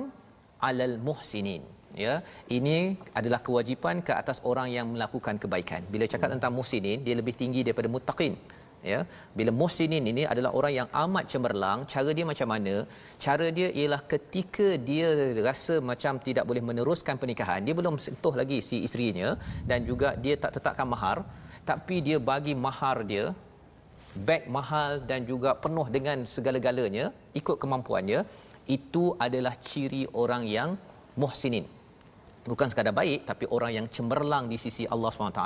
alal muhsinin. Ya? Ini adalah kewajipan ke atas orang yang melakukan kebaikan. Bila cakap tentang muhsinin dia lebih tinggi daripada muttaqin ya. Bila muhsinin ini adalah orang yang amat cemerlang. Cara dia macam mana? Cara dia ialah ketika dia rasa macam tidak boleh meneruskan pernikahan dia belum sentuh lagi si isterinya dan juga dia tak tetapkan mahar tapi dia bagi mahar dia beg mahal dan juga penuh dengan segala-galanya ikut kemampuannya itu adalah ciri orang yang muhsinin bukan sekadar baik tapi orang yang cemerlang di sisi Allah SWT.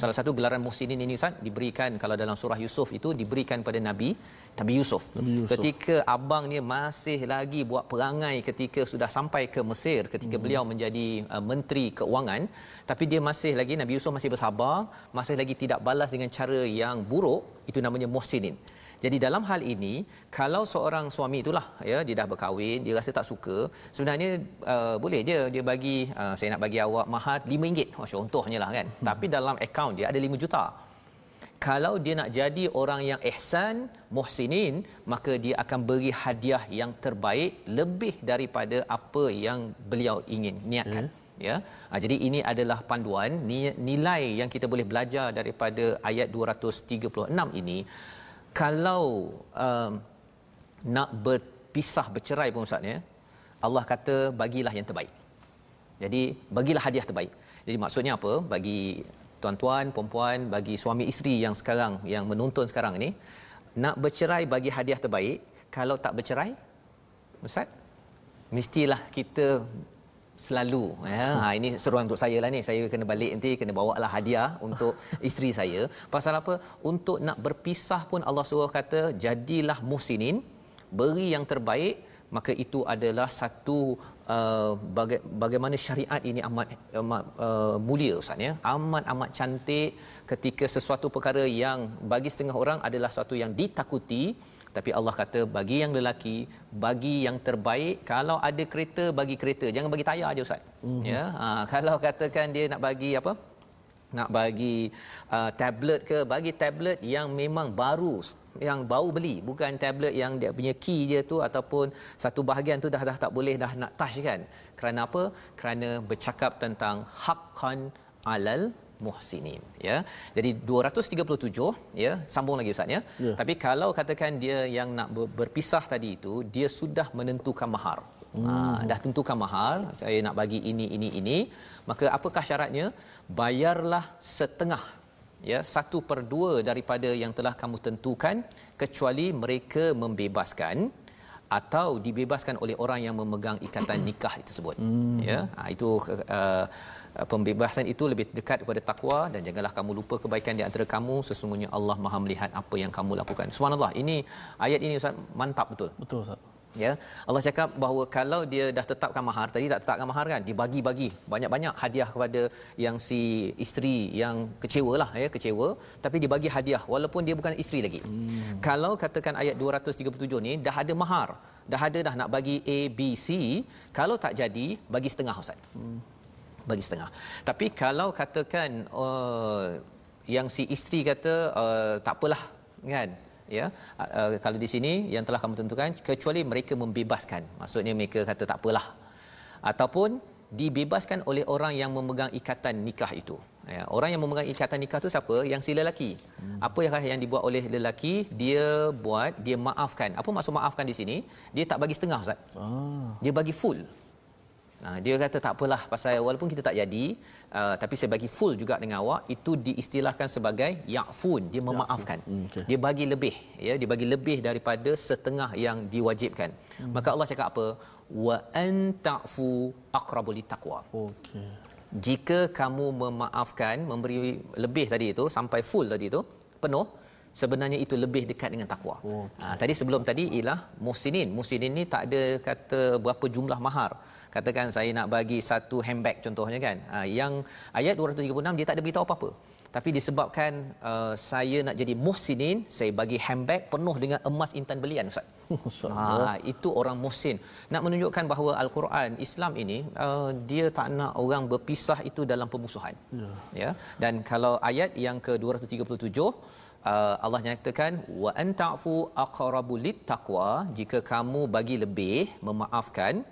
Salah satu gelaran muhsinin ini Ustaz diberikan kalau dalam surah Yusuf itu diberikan pada Nabi Nabi Yusuf. Nabi Yusuf. Ketika abangnya masih lagi buat perangai ketika sudah sampai ke Mesir ketika hmm. beliau menjadi uh, menteri keuangan tapi dia masih lagi Nabi Yusuf masih bersabar, masih lagi tidak balas dengan cara yang buruk itu namanya muhsinin. Jadi dalam hal ini kalau seorang suami itulah ya dia dah berkahwin dia rasa tak suka sebenarnya uh, boleh je dia bagi uh, saya nak bagi awak mahar RM5 oh, contohnya lah kan. Hmm. tapi dalam akaun dia ada 5 juta. Kalau dia nak jadi orang yang ihsan muhsinin maka dia akan beri hadiah yang terbaik lebih daripada apa yang beliau ingin niatkan hmm. ya. Ha, jadi ini adalah panduan. Nilai yang kita boleh belajar daripada ayat 236 ini kalau um, nak berpisah bercerai pun ustaz ya Allah kata bagilah yang terbaik. Jadi bagilah hadiah terbaik. Jadi maksudnya apa? Bagi tuan-tuan puan-puan bagi suami isteri yang sekarang yang menonton sekarang ini nak bercerai bagi hadiah terbaik kalau tak bercerai ustaz mestilah kita selalu ya. Ha ini seruan untuk saya lah ni. Saya kena balik nanti kena bawa lah hadiah untuk [LAUGHS] isteri saya. Pasal apa? Untuk nak berpisah pun Allah suruh kata jadilah musinin beri yang terbaik. Maka itu adalah satu uh, baga- bagaimana syariat ini amat amat uh, mulia ustaz ya. Amat amat cantik. Ketika sesuatu perkara yang bagi setengah orang adalah sesuatu yang ditakuti tapi Allah kata bagi yang lelaki bagi yang terbaik kalau ada kereta bagi kereta. Jangan bagi tayar aja ustaz. Mm-hmm. ya ha, kalau katakan dia nak bagi apa? Nak bagi uh, tablet ke bagi tablet yang memang baru yang baru beli. Bukan tablet yang dia punya key dia tu ataupun satu bahagian tu dah dah tak boleh dah nak touch kan. Kerana apa? Kerana bercakap tentang haqqan alal muhsinin ya jadi 237 ya sambung lagi ustaz ya yeah. tapi kalau katakan dia yang nak berpisah tadi itu dia sudah menentukan mahar hmm. ha, dah tentukan mahar saya nak bagi ini ini ini maka apakah syaratnya bayarlah setengah ya satu per dua daripada yang telah kamu tentukan kecuali mereka membebaskan atau dibebaskan oleh orang yang memegang ikatan nikah tersebut hmm. ya ha, itu uh, Uh, pembebasan itu lebih dekat kepada takwa dan janganlah kamu lupa kebaikan di antara kamu sesungguhnya Allah Maha melihat apa yang kamu lakukan. Subhanallah. Ini ayat ini Ustaz mantap betul. Betul Ustaz. Ya. Allah cakap bahawa kalau dia dah tetapkan mahar, tadi tak tetapkan mahar kan, dibagi-bagi banyak-banyak hadiah kepada yang si isteri yang kecewa lah ya, kecewa, tapi dibagi hadiah walaupun dia bukan isteri lagi. Hmm. Kalau katakan ayat 237 ni dah ada mahar, dah ada dah nak bagi A B C, kalau tak jadi bagi setengah Ustaz. Hmm bagi setengah. Tapi kalau katakan uh, yang si isteri kata uh, tak apalah kan? Ya? Uh, kalau di sini yang telah kamu tentukan kecuali mereka membebaskan. Maksudnya mereka kata tak apalah. Ataupun dibebaskan oleh orang yang memegang ikatan nikah itu. Ya orang yang memegang ikatan nikah itu siapa? Yang si lelaki. Hmm. apa yang yang dibuat oleh lelaki dia buat dia maafkan. Apa maksud maafkan di sini? Dia tak bagi setengah ustaz. Ah. dia bagi full Ha, dia kata tak apalah pasal walaupun kita tak jadi uh, tapi saya bagi full juga dengan awak itu diistilahkan sebagai ya'fun dia memaafkan hmm, okay. dia bagi lebih ya dia bagi lebih daripada setengah yang diwajibkan hmm. maka Allah cakap apa wa anta'fu aqrabu littaqwa okey jika kamu memaafkan memberi lebih tadi itu sampai full tadi itu penuh sebenarnya itu lebih dekat dengan takwa. Okay. Ha, tadi sebelum tadi ialah musinin. Musinin ni tak ada kata berapa jumlah mahar katakan saya nak bagi satu handbag contohnya kan. Uh, yang ayat 236 dia tak ada beritahu apa-apa. Tapi disebabkan uh, saya nak jadi muhsinin saya bagi handbag penuh dengan emas intan belian ustaz. Ha itu orang muhsin nak menunjukkan bahawa al-Quran Islam ini uh, dia tak nak orang berpisah itu dalam pemusuhan ya, ya? dan kalau ayat yang ke 237 Uh, Allah nyatakan wa anta'fu aqrabu lit taqwa jika kamu bagi lebih memaafkan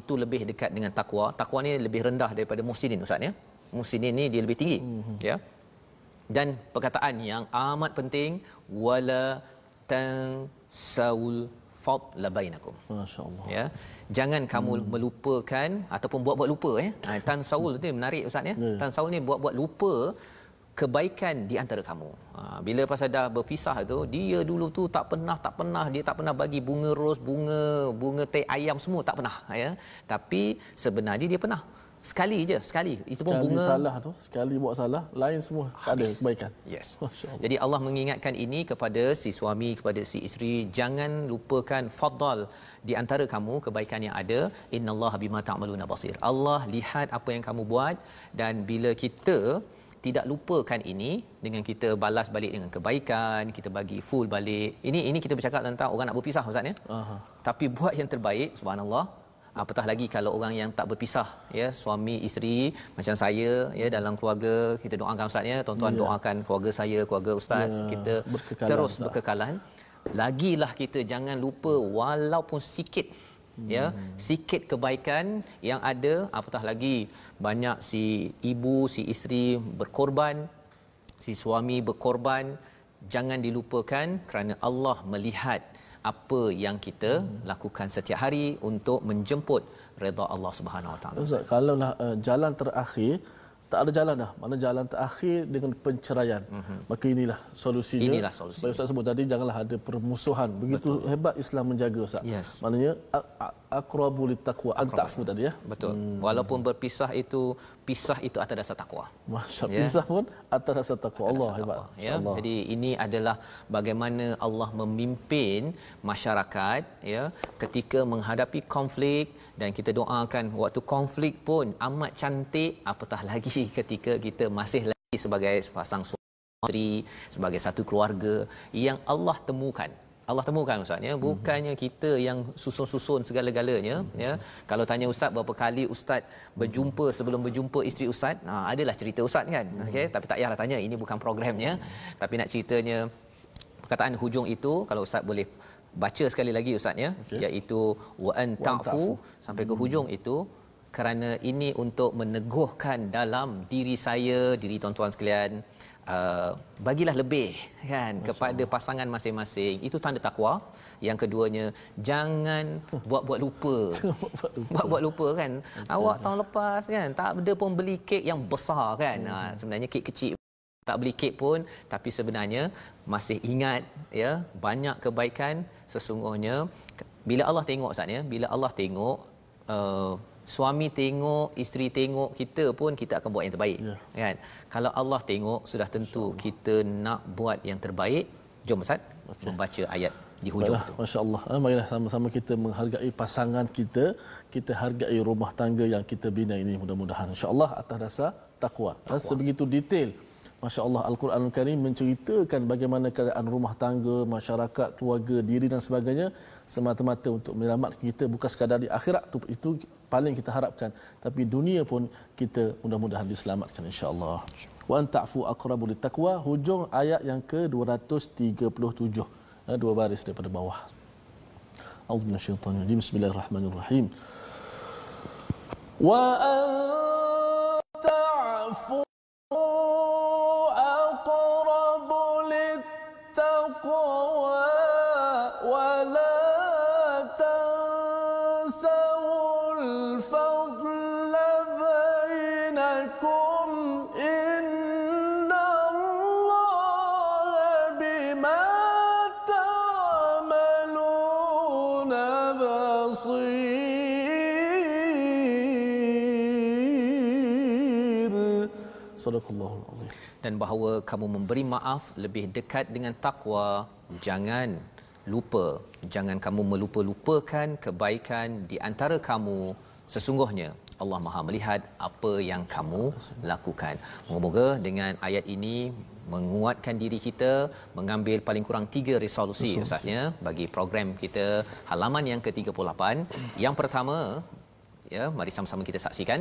itu lebih dekat dengan takwa. Takwa ni lebih rendah daripada muhsinin ustaz ya. Muhsinin ni dia lebih tinggi. Mm-hmm. Ya. Dan perkataan yang amat penting wala tansaul fadla bainakum. Masya-Allah. Ya. Jangan kamu hmm. melupakan ataupun buat-buat lupa ya. Ha, tansaul tu menarik ustaz ya. Yeah. Tansaul ni buat-buat lupa kebaikan di antara kamu. Ha, bila pasal dah berpisah tu, dia dulu tu tak pernah tak pernah dia tak pernah bagi bunga ros, bunga bunga teh ayam semua tak pernah ya. Tapi sebenarnya dia pernah. Sekali je, sekali. Itu pun bunga salah tu, sekali buat salah, lain semua tak ada kebaikan. Yes. [LAUGHS] Jadi Allah mengingatkan ini kepada si suami, kepada si isteri, jangan lupakan fadal di antara kamu kebaikan yang ada. Innallaha bima ta'maluna basir. Allah lihat apa yang kamu buat dan bila kita tidak lupakan ini dengan kita balas balik dengan kebaikan kita bagi full balik ini ini kita bercakap tentang orang nak berpisah ustaz ya uh-huh. tapi buat yang terbaik subhanallah apatah lagi kalau orang yang tak berpisah ya suami isteri macam saya ya dalam keluarga kita doakan ustaz ya tuan-tuan yeah. doakan keluarga saya keluarga ustaz yeah. kita berkekalan, terus tak. berkekalan lagilah kita jangan lupa walaupun sikit ya sikit kebaikan yang ada apatah lagi banyak si ibu si isteri berkorban si suami berkorban jangan dilupakan kerana Allah melihat apa yang kita lakukan setiap hari untuk menjemput redha Allah Subhanahu Wa Taala. Ustaz, kalau lah, uh, jalan terakhir tak ada jalan dah. Mana jalan terakhir dengan penceraian. Mm-hmm. Maka inilah solusinya. Inilah solusinya. Seperti Ustaz sebut tadi janganlah ada permusuhan. Begitu Betul. hebat Islam menjaga Ustaz. Yes. Maknanya aqrabu littaqwa antaqfu tadi ya. Betul. Hmm. Walaupun berpisah itu pisah itu atas dasar takwa. Masya ya. Pisah pun atas dasar takwa. Allah dasar hebat. Ya. Allah. Jadi ini adalah bagaimana Allah memimpin masyarakat ya ketika menghadapi konflik dan kita doakan waktu konflik pun amat cantik apatah lagi [LAUGHS] ketika kita masih lagi sebagai pasang suami sebagai satu keluarga yang Allah temukan Allah temukan ustaz ya. Bukannya kita yang susun-susun segala-galanya ya. Kalau tanya ustaz berapa kali ustaz berjumpa sebelum berjumpa isteri ustaz? Ha adalah cerita ustaz kan? Okey tapi tak payahlah tanya ini bukan programnya tapi nak ceritanya perkataan hujung itu kalau ustaz boleh baca sekali lagi ustaz ya. Okay. iaitu wa an ta'fu sampai ke hujung itu kerana ini untuk meneguhkan dalam diri saya diri tuan-tuan sekalian uh, bagilah lebih kan Masya kepada pasangan masing-masing. Itu tanda takwa. Yang keduanya jangan buat-buat lupa. [LAUGHS] Buat-buat lupa. Kan. Awak tahun lepas kan tak ada pun beli kek yang besar kan. Hmm. ha, sebenarnya kek kecil tak beli kek pun. Tapi sebenarnya masih ingat ya banyak kebaikan. Sesungguhnya bila Allah tengok Ustaz ya bila Allah tengok uh, suami tengok isteri tengok kita pun kita akan buat yang terbaik. Ya. kan? Kalau Allah tengok sudah tentu kita nak buat yang terbaik jom ustaz okay. membaca ayat di hujung Baiklah, masya-Allah. Ha, marilah sama-sama kita menghargai pasangan kita kita hargai rumah tangga yang kita bina ini mudah-mudahan. insya-Allah atas dasar takwa, ha, sebegitu detail Masya Allah Al-Quran Al-Karim menceritakan bagaimana keadaan rumah tangga, masyarakat, keluarga, diri dan sebagainya semata-mata untuk menyelamatkan kita bukan sekadar di akhirat itu, itu paling kita harapkan tapi dunia pun kita mudah-mudahan diselamatkan insya-Allah. Wa anta'fu aqrabu littaqwa hujung ayat yang ke-237 ha, dua baris daripada bawah. A'udzu minasyaitonir rajim. Bismillahirrahmanirrahim. Wa anta'fu Dan bahawa kamu memberi maaf lebih dekat dengan takwa, jangan lupa, jangan kamu melupa-lupakan kebaikan di antara kamu sesungguhnya Allah Maha melihat apa yang kamu lakukan. Moga-moga dengan ayat ini menguatkan diri kita mengambil paling kurang tiga resolusi usahanya bagi program kita halaman yang ke-38. Yang pertama, ya mari sama-sama kita saksikan.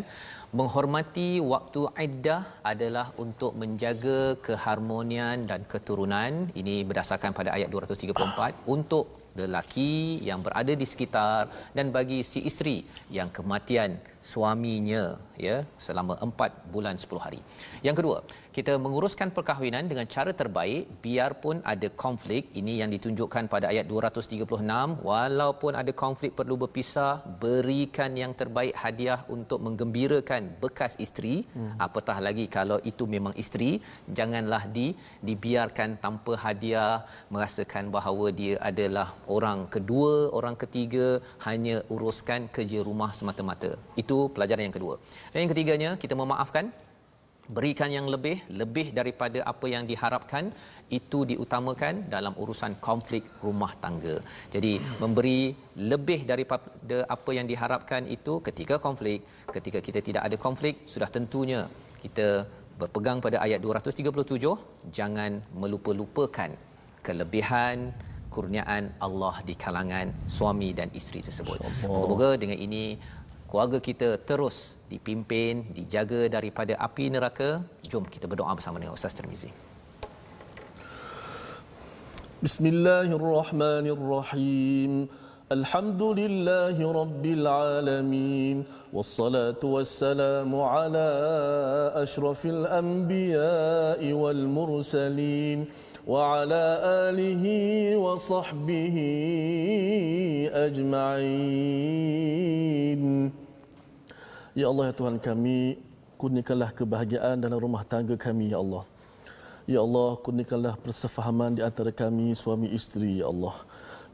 Menghormati waktu iddah adalah untuk menjaga keharmonian dan keturunan. Ini berdasarkan pada ayat 234 untuk lelaki yang berada di sekitar dan bagi si isteri yang kematian suaminya ya selama 4 bulan 10 hari. Yang kedua, kita menguruskan perkahwinan dengan cara terbaik biarpun ada konflik. Ini yang ditunjukkan pada ayat 236, walaupun ada konflik perlu berpisah, berikan yang terbaik hadiah untuk menggembirakan bekas isteri. Hmm. Apatah lagi kalau itu memang isteri, janganlah di dibiarkan tanpa hadiah merasakan bahawa dia adalah orang kedua, orang ketiga hanya uruskan kerja rumah semata-mata. Itu pelajaran yang kedua. Dan yang ketiganya, kita memaafkan berikan yang lebih lebih daripada apa yang diharapkan itu diutamakan dalam urusan konflik rumah tangga. Jadi memberi lebih daripada apa yang diharapkan itu ketika konflik, ketika kita tidak ada konflik sudah tentunya kita berpegang pada ayat 237 jangan melupa-lupakan kelebihan kurniaan Allah di kalangan suami dan isteri tersebut. Semoga dengan ini keluarga kita terus dipimpin, dijaga daripada api neraka. Jom kita berdoa bersama dengan Ustaz Tirmizi. Bismillahirrahmanirrahim. الحمد لله رب العالمين والصلاة والسلام على أشرف الأنبياء والمرسلين وعلى آله وصحبه أجمعين Ya Allah ya Tuhan kami kurniakanlah kebahagiaan dalam rumah tangga kami ya Allah. Ya Allah kurniakanlah persefahaman di antara kami suami isteri ya Allah.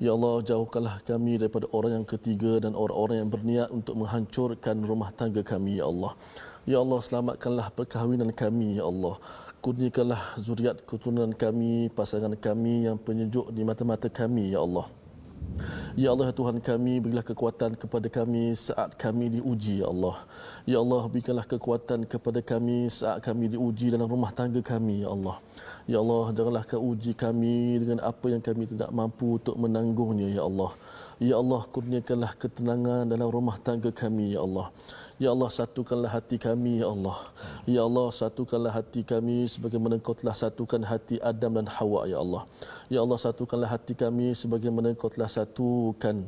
Ya Allah jauhkanlah kami daripada orang yang ketiga dan orang-orang yang berniat untuk menghancurkan rumah tangga kami ya Allah. Ya Allah selamatkanlah perkahwinan kami ya Allah. Kurniakanlah zuriat keturunan kami pasangan kami yang penyejuk di mata-mata kami ya Allah Ya Allah ya Tuhan kami berilah kekuatan kepada kami saat kami diuji ya Allah. Ya Allah berikanlah kekuatan kepada kami saat kami diuji dalam rumah tangga kami ya Allah. Ya Allah janganlah kau uji kami dengan apa yang kami tidak mampu untuk menanggungnya ya Allah. Ya Allah kurniakanlah ketenangan dalam rumah tangga kami ya Allah. Ya Allah satukanlah hati kami ya Allah. Ya Allah satukanlah hati kami sebagaimana Engkau telah satukan hati Adam dan Hawa ya Allah. Ya Allah satukanlah hati kami sebagaimana Engkau telah satukan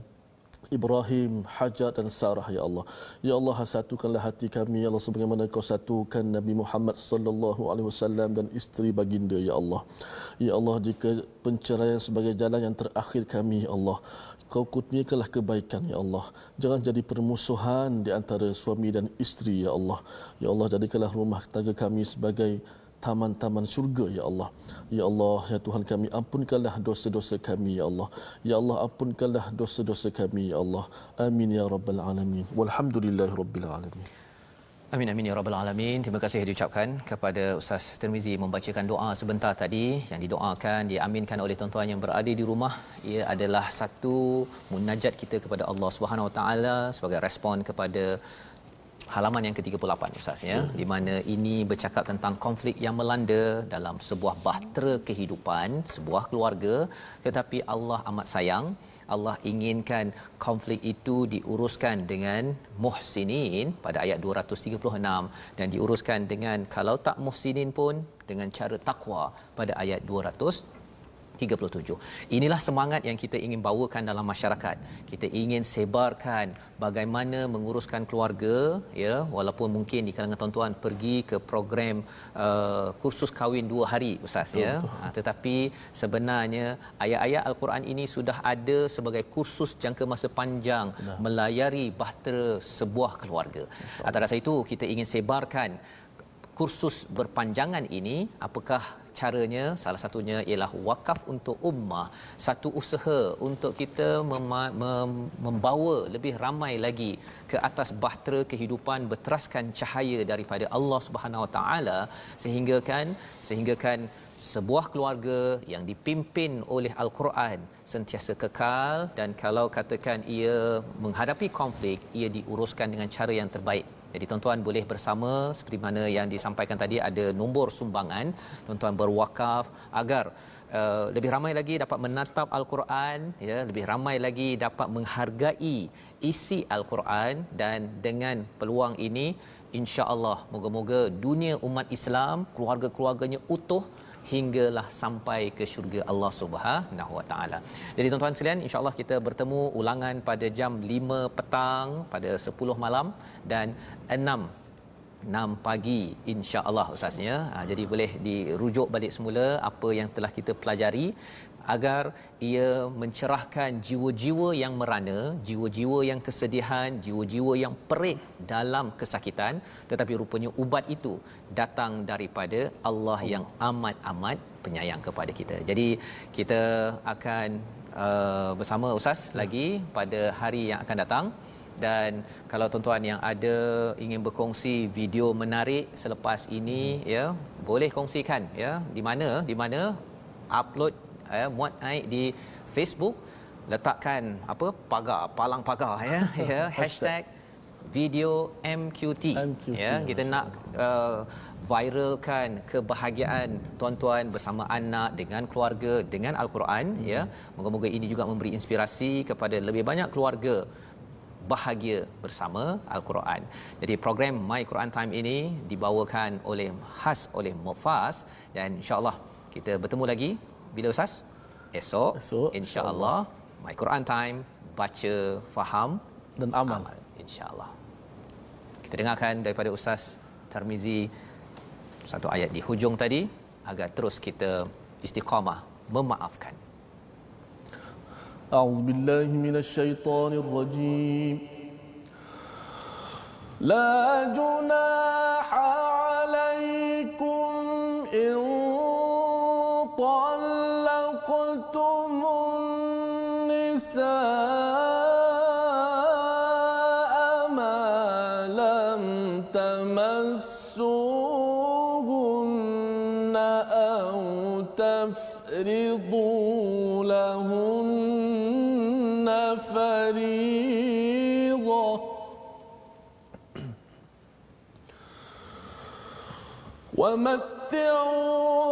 Ibrahim, Hajar dan Sarah ya Allah. Ya Allah satukanlah hati kami ya Allah sebagaimana Engkau satukan Nabi Muhammad sallallahu alaihi wasallam dan isteri baginda ya Allah. Ya Allah jika penceraian sebagai jalan yang terakhir kami ya Allah kau kurniakanlah kebaikan ya Allah. Jangan jadi permusuhan di antara suami dan isteri ya Allah. Ya Allah jadikanlah rumah tangga kami sebagai taman-taman syurga ya Allah. Ya Allah ya Tuhan kami ampunkanlah dosa-dosa kami ya Allah. Ya Allah ampunkanlah dosa-dosa kami ya Allah. Amin ya rabbal alamin. Walhamdulillahirabbil alamin Amin amin ya rabbal alamin. Terima kasih diucapkan kepada Ustaz Tirmizi membacakan doa sebentar tadi yang didoakan diaminkan oleh tuan-tuan yang berada di rumah. Ia adalah satu munajat kita kepada Allah Subhanahu Wa Taala sebagai respon kepada halaman yang ke-38 Ustaz ya di mana ini bercakap tentang konflik yang melanda dalam sebuah bahtera kehidupan sebuah keluarga tetapi Allah amat sayang Allah inginkan konflik itu diuruskan dengan muhsinin pada ayat 236 dan diuruskan dengan kalau tak muhsinin pun dengan cara takwa pada ayat 200 37. Inilah semangat yang kita ingin bawakan dalam masyarakat. Kita ingin sebarkan bagaimana menguruskan keluarga ya walaupun mungkin di kalangan tuan-tuan pergi ke program uh, kursus kahwin dua hari ustaz ya. Ha, tetapi sebenarnya ayat-ayat al-Quran ini sudah ada sebagai kursus jangka masa panjang Benar. melayari bahtera sebuah keluarga. Atas itu kita ingin sebarkan kursus berpanjangan ini apakah caranya? Salah satunya ialah wakaf untuk ummah satu usaha untuk kita mem- mem- membawa lebih ramai lagi ke atas bahtera kehidupan berteraskan cahaya daripada Allah Subhanahu Wa Taala sehingga kan sehingga kan sebuah keluarga yang dipimpin oleh al-Quran sentiasa kekal dan kalau katakan ia menghadapi konflik ia diuruskan dengan cara yang terbaik jadi tuan-tuan boleh bersama seperti mana yang disampaikan tadi ada nombor sumbangan tuan-tuan berwakaf agar uh, lebih ramai lagi dapat menatap al-Quran ya lebih ramai lagi dapat menghargai isi al-Quran dan dengan peluang ini insya-Allah moga-moga dunia umat Islam keluarga-keluarganya utuh hinggalah sampai ke syurga Allah Subhanahu Wa Taala. Jadi tuan-tuan sekalian, insya-Allah kita bertemu ulangan pada jam 5 petang pada 10 malam dan 6 6 pagi insya-Allah ustaznya. Ha, jadi boleh dirujuk balik semula apa yang telah kita pelajari agar ia mencerahkan jiwa-jiwa yang merana, jiwa-jiwa yang kesedihan, jiwa-jiwa yang perik dalam kesakitan. Tetapi rupanya ubat itu datang daripada Allah yang amat-amat penyayang kepada kita. Jadi kita akan uh, bersama ustaz lagi pada hari yang akan datang. Dan kalau tuan-tuan yang ada ingin berkongsi video menarik selepas ini ya boleh kongsikan ya di mana di mana upload ya muat naik di Facebook letakkan apa pagar palang pagar ya [LAUGHS] ya hashtag video MQT, MQT ya kita nak uh, viralkan kebahagiaan tuan-tuan bersama anak dengan keluarga dengan al-Quran hmm. ya moga-moga ini juga memberi inspirasi kepada lebih banyak keluarga bahagia bersama Al-Quran. Jadi program My Quran Time ini dibawakan oleh khas oleh Mufas dan insya-Allah kita bertemu lagi bila Ustaz? Esok, Esok insya-Allah My Quran Time baca faham dan amal, amal insyaallah kita dengarkan daripada ustaz Tarmizi satu ayat di hujung tadi agar terus kita istiqamah memaafkan أعوذ بالله من الشيطان الرجيم لا جناح ومتعوهن